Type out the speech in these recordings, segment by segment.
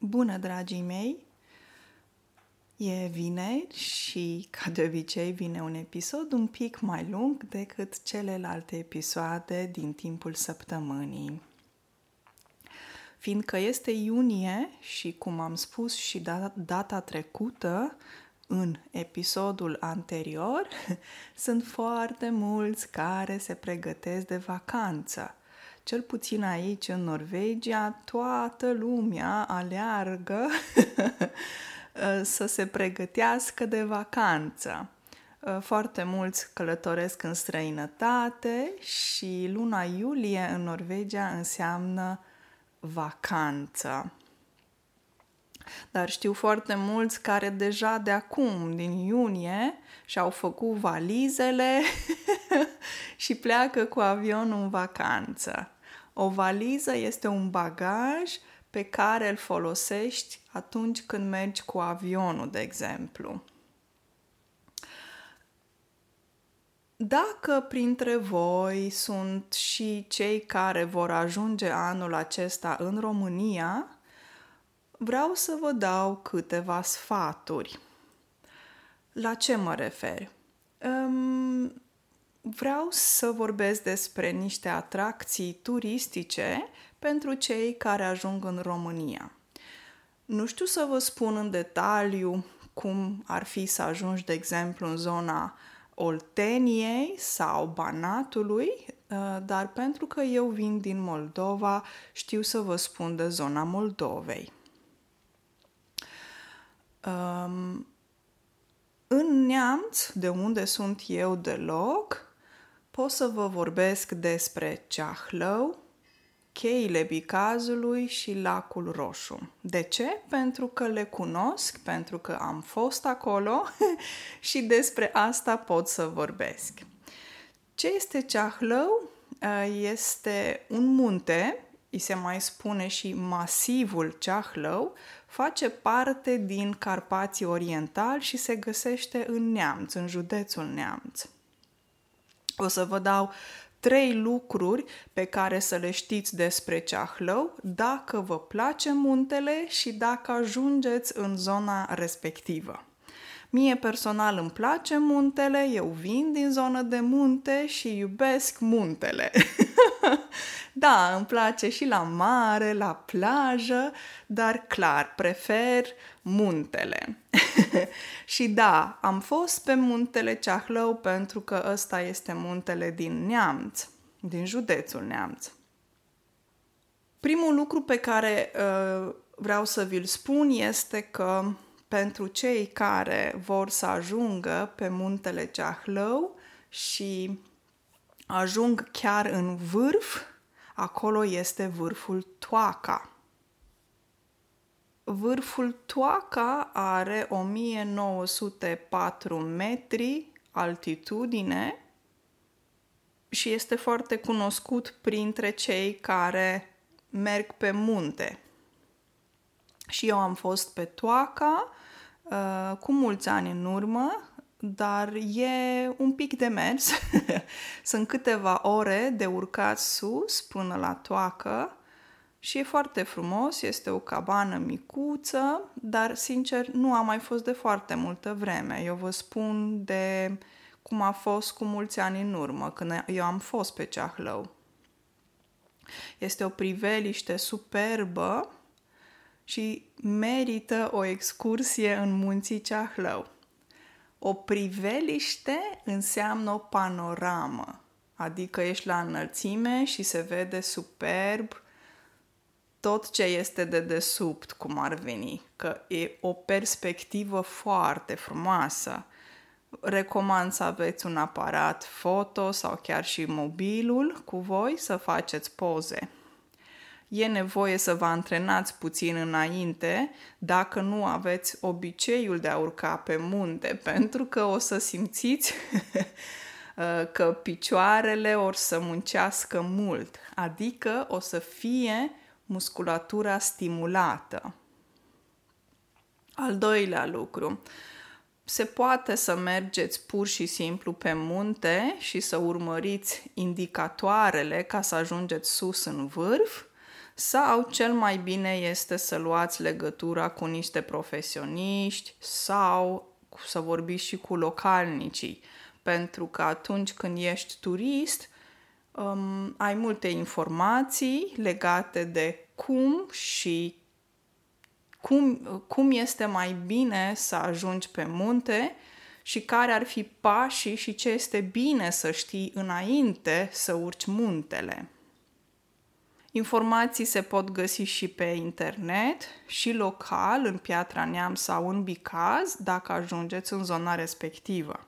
Bună, dragii mei! E vineri și, ca de obicei, vine un episod un pic mai lung decât celelalte episoade din timpul săptămânii. Fiindcă este iunie și, cum am spus și data trecută, în episodul anterior, sunt foarte mulți care se pregătesc de vacanță. Cel puțin aici, în Norvegia, toată lumea aleargă să se pregătească de vacanță. Foarte mulți călătoresc în străinătate și luna iulie în Norvegia înseamnă vacanță. Dar știu foarte mulți care deja de acum, din iunie, și-au făcut valizele și pleacă cu avionul în vacanță. O valiză este un bagaj pe care îl folosești atunci când mergi cu avionul, de exemplu. Dacă printre voi sunt și cei care vor ajunge anul acesta în România, vreau să vă dau câteva sfaturi. La ce mă refer? Um, vreau să vorbesc despre niște atracții turistice pentru cei care ajung în România. Nu știu să vă spun în detaliu cum ar fi să ajungi, de exemplu, în zona Olteniei sau Banatului, uh, dar pentru că eu vin din Moldova, știu să vă spun de zona Moldovei. Um, în Neamț, de unde sunt eu deloc, pot să vă vorbesc despre Ceahlău, cheile Bicazului și lacul Roșu. De ce? Pentru că le cunosc, pentru că am fost acolo și despre asta pot să vorbesc. Ce este Ceahlău? Este un munte, îi se mai spune și masivul Ceahlău, face parte din Carpații Oriental și se găsește în Neamț, în județul Neamț. O să vă dau trei lucruri pe care să le știți despre Ceahlău dacă vă place muntele și dacă ajungeți în zona respectivă. Mie personal îmi place muntele, eu vin din zonă de munte și iubesc muntele. da, îmi place și la mare, la plajă, dar clar, prefer muntele. și da, am fost pe muntele Ceahlău pentru că ăsta este muntele din Neamț, din județul Neamț. Primul lucru pe care uh, vreau să vi-l spun este că pentru cei care vor să ajungă pe muntele Ceahlău și ajung chiar în vârf, acolo este vârful Toaca. Vârful Toaca are 1904 metri altitudine și este foarte cunoscut printre cei care merg pe munte. Și eu am fost pe Toaca uh, cu mulți ani în urmă, dar e un pic de mers. Sunt câteva ore de urcat sus până la Toacă și e foarte frumos, este o cabană micuță, dar sincer nu a mai fost de foarte multă vreme. Eu vă spun de cum a fost cu mulți ani în urmă, când eu am fost pe Ceahlău. Este o priveliște superbă și merită o excursie în munții Ceahlău. O priveliște înseamnă o panoramă, adică ești la înălțime și se vede superb tot ce este de desubt, cum ar veni, că e o perspectivă foarte frumoasă. Recomand să aveți un aparat foto sau chiar și mobilul cu voi să faceți poze. E nevoie să vă antrenați puțin înainte dacă nu aveți obiceiul de a urca pe munte, pentru că o să simțiți că picioarele or să muncească mult, adică o să fie musculatura stimulată. Al doilea lucru, se poate să mergeți pur și simplu pe munte și să urmăriți indicatoarele ca să ajungeți sus în vârf, sau cel mai bine este să luați legătura cu niște profesioniști sau să vorbiți și cu localnicii, pentru că atunci când ești turist, um, ai multe informații legate de cum și cum, cum este mai bine să ajungi pe munte și care ar fi pașii și ce este bine să știi înainte să urci muntele. Informații se pot găsi și pe internet, și local, în Piatra Neam sau în Bicaz, dacă ajungeți în zona respectivă.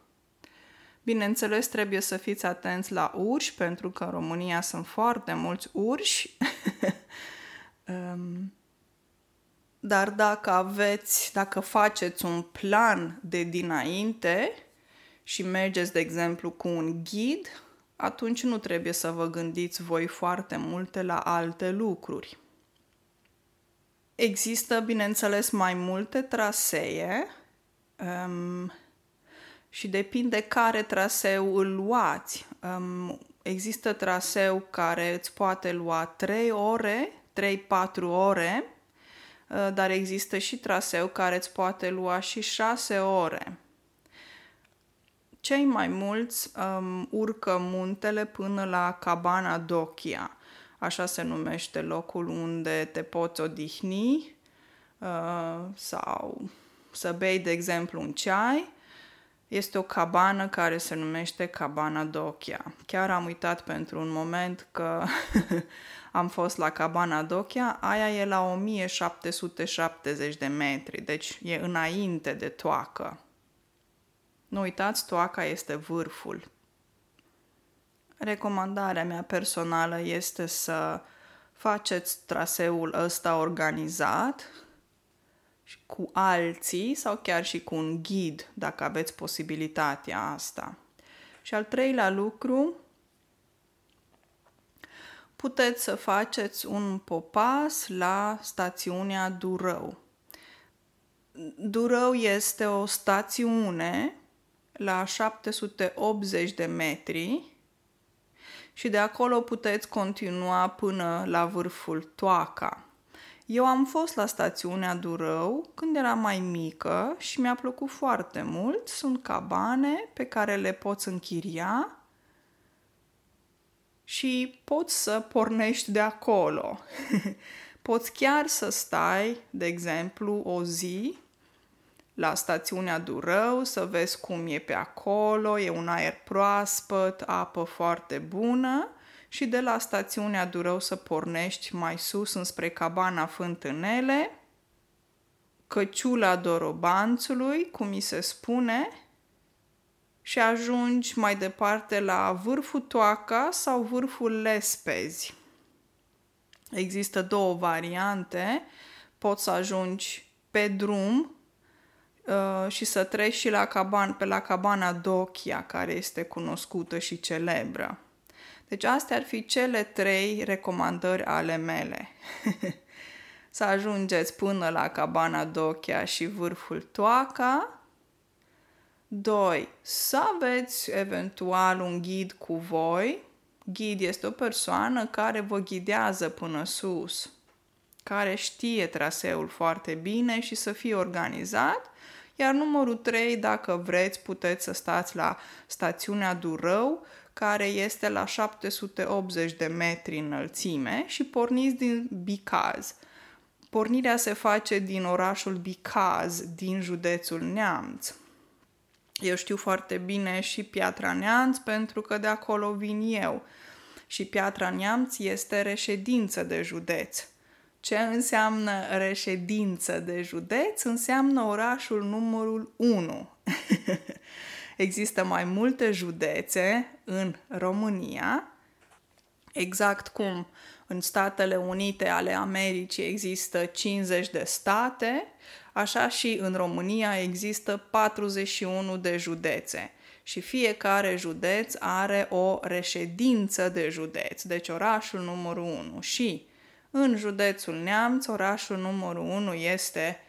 Bineînțeles, trebuie să fiți atenți la urși, pentru că în România sunt foarte mulți urși. um, dar dacă aveți, dacă faceți un plan de dinainte și mergeți, de exemplu, cu un ghid, atunci nu trebuie să vă gândiți voi foarte multe la alte lucruri. Există, bineînțeles, mai multe trasee um, și depinde care traseu îl luați. Um, există traseu care îți poate lua 3 ore, 3-4 ore, uh, dar există și traseu care îți poate lua și 6 ore cei mai mulți um, urcă muntele până la cabana Dokia. Așa se numește locul unde te poți odihni uh, sau să bei, de exemplu, un ceai. Este o cabană care se numește Cabana Dokia. Chiar am uitat pentru un moment că am fost la Cabana Dokia. Aia e la 1770 de metri, deci e înainte de toacă. Nu uitați, toaca este vârful. Recomandarea mea personală este să faceți traseul ăsta organizat cu alții sau chiar și cu un ghid, dacă aveți posibilitatea asta. Și al treilea lucru, puteți să faceți un popas la stațiunea Durău. Durău este o stațiune la 780 de metri și de acolo puteți continua până la vârful Toaca. Eu am fost la stațiunea Durău când eram mai mică și mi-a plăcut foarte mult. Sunt cabane pe care le poți închiria și poți să pornești de acolo. poți chiar să stai, de exemplu, o zi la stațiunea Durău, să vezi cum e pe acolo, e un aer proaspăt, apă foarte bună și de la stațiunea Durău să pornești mai sus înspre cabana Fântânele, căciula Dorobanțului, cum mi se spune, și ajungi mai departe la vârful Toaca sau vârful Lespezi. Există două variante. Poți să ajungi pe drum Uh, și să treci și la caban, pe la cabana Dokia, care este cunoscută și celebră. Deci astea ar fi cele trei recomandări ale mele. să ajungeți până la cabana Dokia și vârful Toaca. 2. Să aveți eventual un ghid cu voi. Ghid este o persoană care vă ghidează până sus, care știe traseul foarte bine și să fie organizat iar numărul 3, dacă vreți, puteți să stați la stațiunea Durău, care este la 780 de metri înălțime și porniți din Bicaz. Pornirea se face din orașul Bicaz, din județul Neamț. Eu știu foarte bine și Piatra Neamț pentru că de acolo vin eu. Și Piatra Neamț este reședință de județ. Ce înseamnă reședință de județ? Înseamnă orașul numărul 1. Există mai multe județe în România, exact cum în Statele Unite ale Americii există 50 de state, așa și în România există 41 de județe și fiecare județ are o reședință de județ, deci orașul numărul 1 și în județul Neamț, orașul numărul 1 este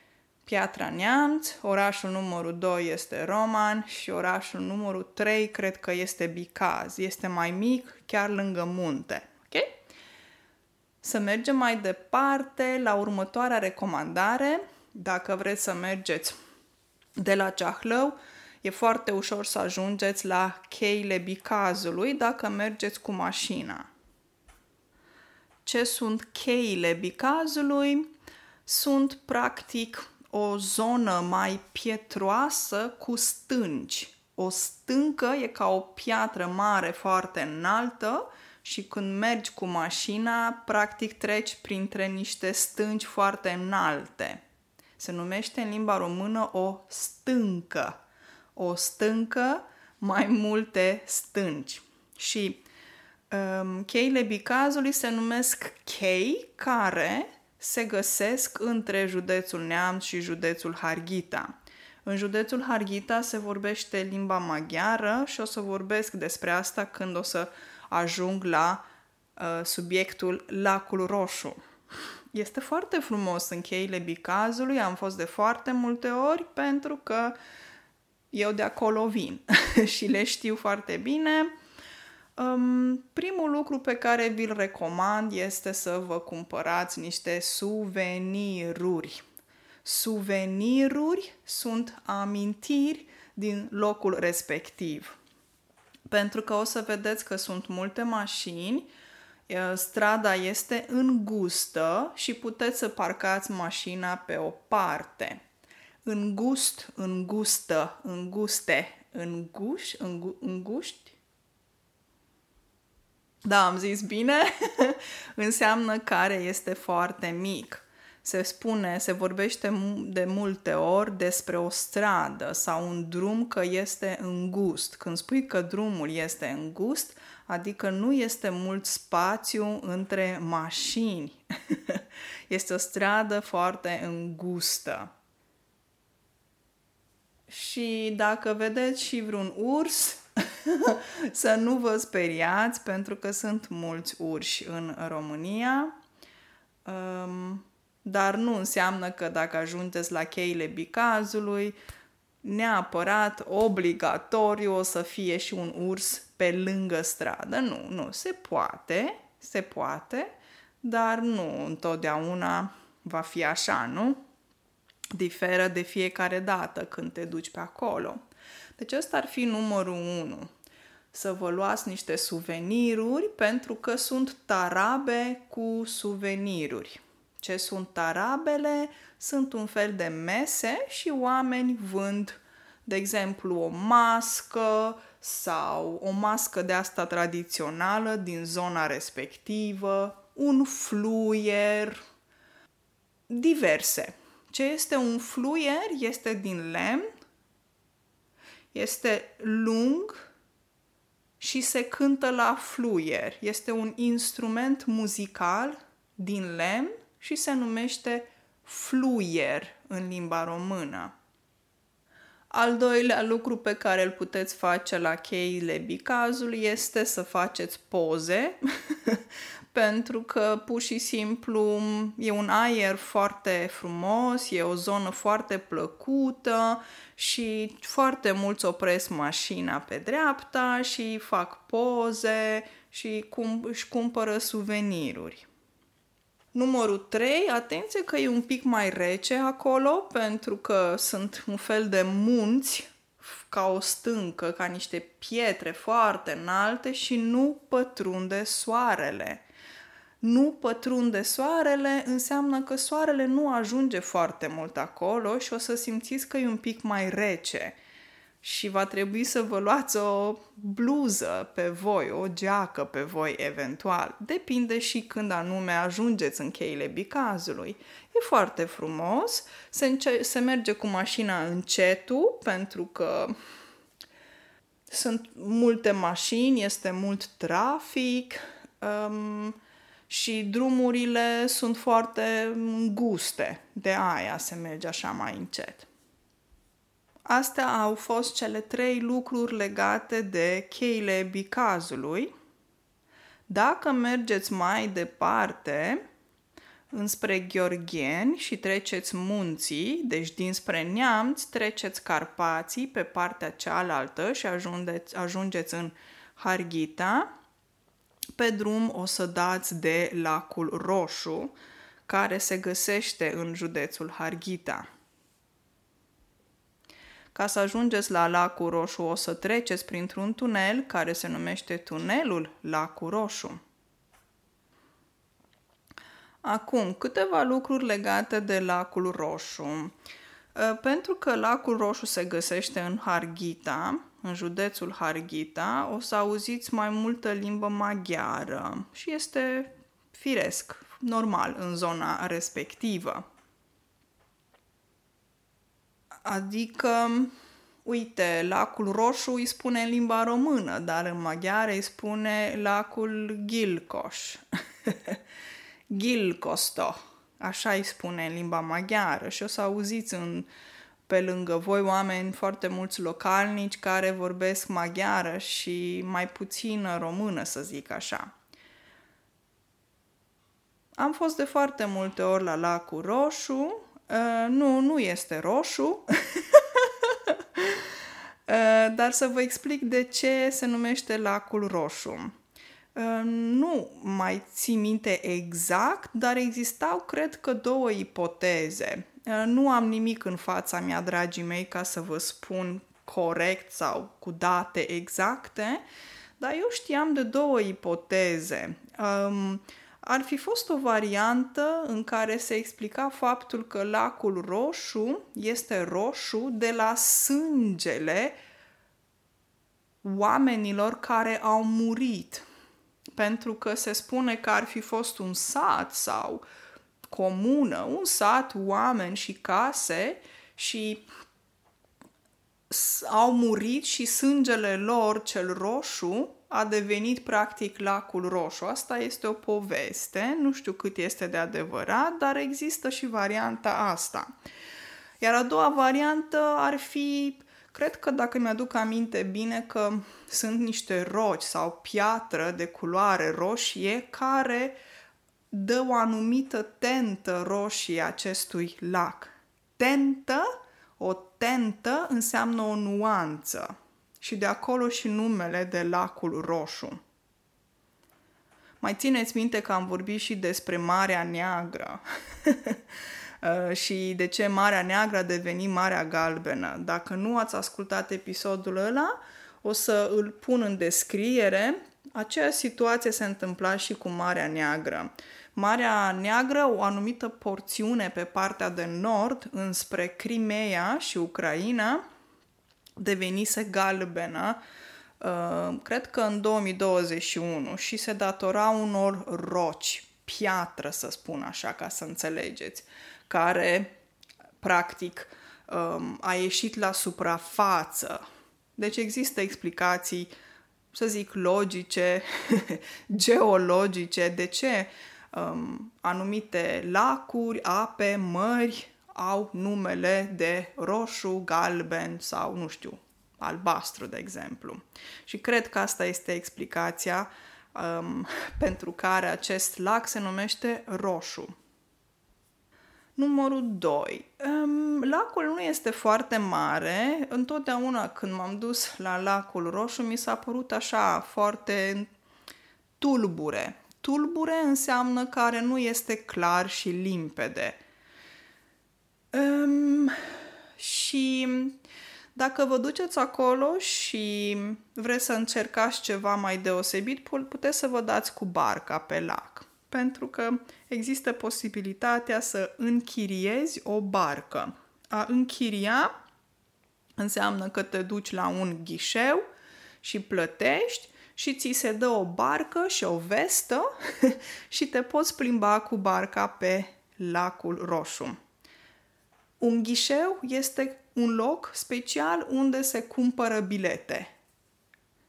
Piatra Neamț, orașul numărul 2 este Roman și orașul numărul 3 cred că este Bicaz. Este mai mic, chiar lângă munte. Ok? Să mergem mai departe la următoarea recomandare. Dacă vreți să mergeți de la Ceahlău, e foarte ușor să ajungeți la cheile Bicazului dacă mergeți cu mașina. Ce sunt cheile Bicazului? Sunt practic o zonă mai pietroasă cu stânci. O stâncă e ca o piatră mare foarte înaltă și când mergi cu mașina, practic treci printre niște stânci foarte înalte. Se numește în limba română o stâncă. O stâncă, mai multe stânci. Și um, cheile bicazului se numesc chei care se găsesc între județul Neamț și județul Harghita. În județul Harghita se vorbește limba maghiară și o să vorbesc despre asta când o să ajung la uh, subiectul Lacul Roșu. Este foarte frumos în cheile Bicazului, am fost de foarte multe ori pentru că eu de acolo vin și le știu foarte bine. Um, primul lucru pe care vi-l recomand este să vă cumpărați niște suveniruri. Suveniruri sunt amintiri din locul respectiv. Pentru că o să vedeți că sunt multe mașini, strada este îngustă și puteți să parcați mașina pe o parte. Îngust, îngustă, înguste, înguș, îngu, înguști, da, am zis bine, înseamnă care este foarte mic. Se spune, se vorbește de multe ori despre o stradă sau un drum că este îngust. Când spui că drumul este îngust, adică nu este mult spațiu între mașini. este o stradă foarte îngustă. Și dacă vedeți și vreun urs, să nu vă speriați pentru că sunt mulți urși în România. Um, dar nu înseamnă că dacă ajungeți la cheile bicazului, neapărat, obligatoriu, o să fie și un urs pe lângă stradă. Nu, nu, se poate, se poate, dar nu întotdeauna va fi așa, nu? Diferă de fiecare dată când te duci pe acolo. Deci ăsta ar fi numărul 1. Să vă luați niște suveniruri pentru că sunt tarabe cu suveniruri. Ce sunt tarabele? Sunt un fel de mese și oameni vând, de exemplu, o mască sau o mască de asta tradițională din zona respectivă, un fluier, diverse. Ce este un fluier? Este din lemn este lung și se cântă la fluier. Este un instrument muzical din lemn și se numește fluier în limba română. Al doilea lucru pe care îl puteți face la cheile bicazului este să faceți poze pentru că pur și simplu e un aer foarte frumos, e o zonă foarte plăcută și foarte mulți opresc mașina pe dreapta și fac poze și cum, își cumpără suveniruri. Numărul 3, atenție că e un pic mai rece acolo pentru că sunt un fel de munți ca o stâncă, ca niște pietre foarte înalte și nu pătrunde soarele nu pătrunde soarele, înseamnă că soarele nu ajunge foarte mult acolo și o să simțiți că e un pic mai rece. Și va trebui să vă luați o bluză pe voi, o geacă pe voi eventual. Depinde și când anume ajungeți în cheile bicazului. E foarte frumos, se, înce- se merge cu mașina încetul pentru că sunt multe mașini, este mult trafic. Um, și drumurile sunt foarte înguste, de aia se merge așa mai încet. Astea au fost cele trei lucruri legate de cheile bicazului. Dacă mergeți mai departe, înspre Gheorgheni și treceți munții, deci dinspre Neamț treceți Carpații pe partea cealaltă și ajungeți, ajungeți în Harghita, Pe drum o să dați de lacul Roșu, care se găsește în județul Harghita. Ca să ajungeți la lacul Roșu o să treceți printr-un tunel care se numește tunelul Lacul Roșu. Acum, câteva lucruri legate de lacul Roșu. Ă, pentru că lacul Roșu se găsește în Harghita, în județul Harghita, o să auziți mai multă limbă maghiară și este firesc, normal în zona respectivă. Adică, uite, lacul roșu îi spune în limba română, dar în maghiară îi spune lacul Gilcoș. Gilcosto, așa îi spune în limba maghiară și o să auziți în, pe lângă voi oameni foarte mulți localnici care vorbesc maghiară și mai puțină română, să zic așa. Am fost de foarte multe ori la lacul roșu, uh, nu, nu este roșu, uh, dar să vă explic de ce se numește lacul roșu. Uh, nu mai țin minte exact, dar existau, cred că, două ipoteze. Uh, nu am nimic în fața mea, dragii mei, ca să vă spun corect sau cu date exacte, dar eu știam de două ipoteze. Um, ar fi fost o variantă în care se explica faptul că lacul roșu este roșu de la sângele oamenilor care au murit pentru că se spune că ar fi fost un sat sau comună, un sat, oameni și case și au murit și sângele lor, cel roșu, a devenit practic lacul roșu. Asta este o poveste, nu știu cât este de adevărat, dar există și varianta asta. Iar a doua variantă ar fi Cred că dacă mi-aduc aminte bine că sunt niște roci sau piatră de culoare roșie care dă o anumită tentă roșie acestui lac. Tentă, o tentă înseamnă o nuanță și de acolo și numele de lacul roșu. Mai țineți minte că am vorbit și despre Marea Neagră. Uh, și de ce Marea Neagră a devenit Marea Galbenă. Dacă nu ați ascultat episodul ăla, o să îl pun în descriere. Aceeași situație se întâmpla și cu Marea Neagră. Marea Neagră, o anumită porțiune pe partea de nord, înspre Crimea și Ucraina, devenise galbenă, uh, cred că în 2021, și se datora unor roci, piatră să spun așa, ca să înțelegeți care practic um, a ieșit la suprafață. Deci există explicații, să zic, logice, geologice, de ce um, anumite lacuri, ape, mări au numele de roșu, galben sau, nu știu, albastru, de exemplu. Și cred că asta este explicația um, pentru care acest lac se numește roșu. Numărul 2. Lacul nu este foarte mare. Întotdeauna când m-am dus la lacul roșu mi s-a părut așa foarte tulbure. Tulbure înseamnă care nu este clar și limpede. Um, și dacă vă duceți acolo și vreți să încercați ceva mai deosebit, puteți să vă dați cu barca pe lac pentru că există posibilitatea să închiriezi o barcă. A închiria înseamnă că te duci la un ghișeu și plătești și ți se dă o barcă și o vestă și te poți plimba cu barca pe lacul roșu. Un ghișeu este un loc special unde se cumpără bilete.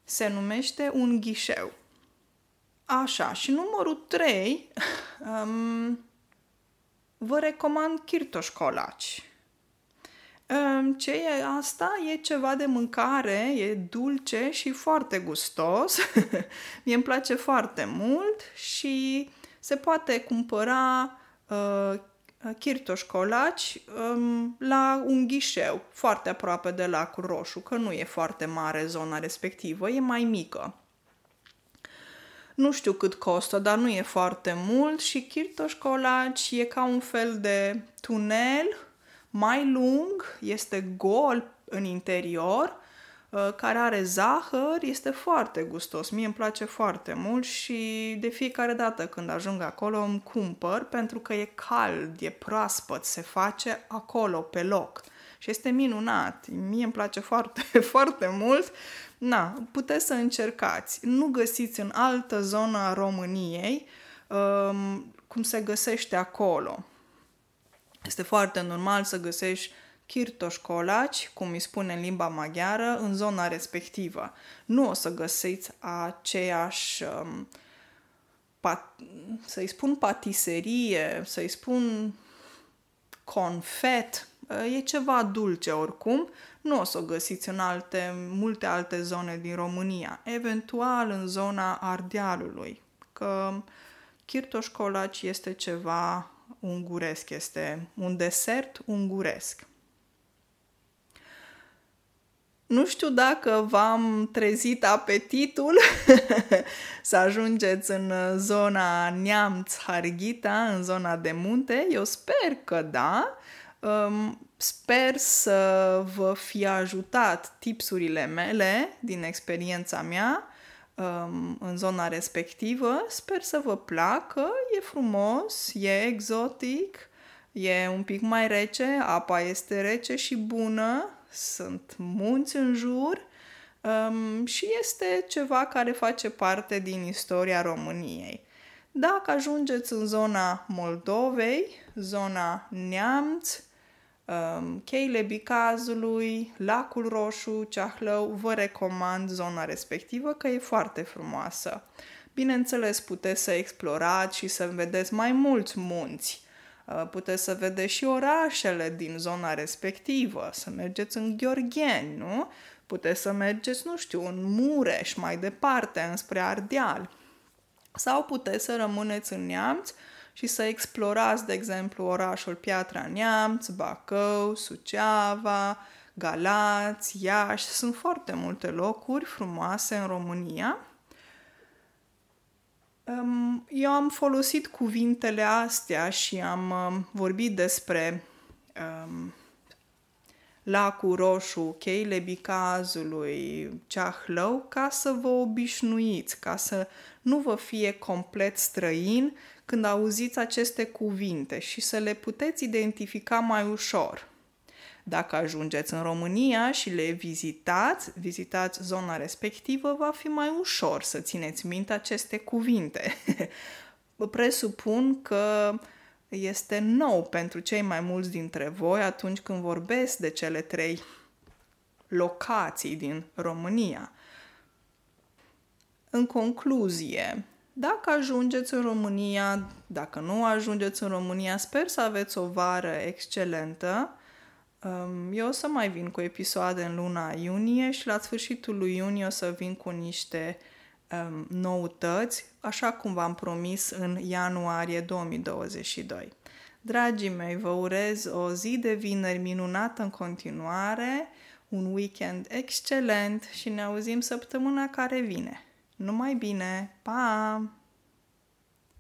Se numește un ghișeu. Așa, și numărul 3, um, vă recomand Kirtoș Colaci. Um, ce e asta? E ceva de mâncare, e dulce și foarte gustos. Mie îmi place foarte mult și se poate cumpăra uh, Kirtoș Colaci um, la un ghișeu foarte aproape de lacul roșu, că nu e foarte mare zona respectivă, e mai mică. Nu știu cât costă, dar nu e foarte mult și Kirtoșcolaci e ca un fel de tunel mai lung, este gol în interior, uh, care are zahăr, este foarte gustos. Mie îmi place foarte mult și de fiecare dată când ajung acolo îmi cumpăr pentru că e cald, e proaspăt, se face acolo, pe loc. Și este minunat. Mie îmi place foarte, foarte mult. Na, puteți să încercați. Nu găsiți în altă zonă a României um, cum se găsește acolo. Este foarte normal să găsești chirtoșcolaci, cum îi spune în limba maghiară, în zona respectivă. Nu o să găsiți aceeași, um, pat, să-i spun patiserie, să-i spun confet, e ceva dulce oricum, nu o să o găsiți în alte, multe alte zone din România, eventual în zona Ardealului, că chirtoșcolaci este ceva unguresc, este un desert unguresc. Nu știu dacă v-am trezit apetitul să ajungeți în zona Neamț-Harghita, în zona de munte. Eu sper că da. Um, sper să vă fie ajutat tipsurile mele din experiența mea um, în zona respectivă. Sper să vă placă, e frumos, e exotic, e un pic mai rece, apa este rece și bună, sunt munți în jur um, și este ceva care face parte din istoria României. Dacă ajungeți în zona Moldovei, zona Neamț, um, cheile Bicazului, Lacul Roșu, Ceahlău, vă recomand zona respectivă că e foarte frumoasă. Bineînțeles, puteți să explorați și să vedeți mai mulți munți. Uh, puteți să vedeți și orașele din zona respectivă, să mergeți în Gheorgheni, nu? Puteți să mergeți, nu știu, în Mureș, mai departe, înspre Ardeal. Sau puteți să rămâneți în Neamț și să explorați, de exemplu, orașul Piatra Neamț, Bacău, Suceava, Galați, Iași. Sunt foarte multe locuri frumoase în România. Eu am folosit cuvintele astea și am um, vorbit despre um, lacul roșu, cheile bicazului, ceahlău, ca să vă obișnuiți, ca să nu vă fie complet străin când auziți aceste cuvinte și să le puteți identifica mai ușor. Dacă ajungeți în România și le vizitați, vizitați zona respectivă, va fi mai ușor să țineți minte aceste cuvinte. Presupun că este nou pentru cei mai mulți dintre voi atunci când vorbesc de cele trei locații din România. În concluzie, dacă ajungeți în România, dacă nu ajungeți în România, sper să aveți o vară excelentă. Um, eu o să mai vin cu episoade în luna iunie și la sfârșitul lui iunie o să vin cu niște um, noutăți, așa cum v-am promis în ianuarie 2022. Dragii mei, vă urez o zi de vineri minunată în continuare, un weekend excelent și ne auzim săptămâna care vine. Numai bine! Pa!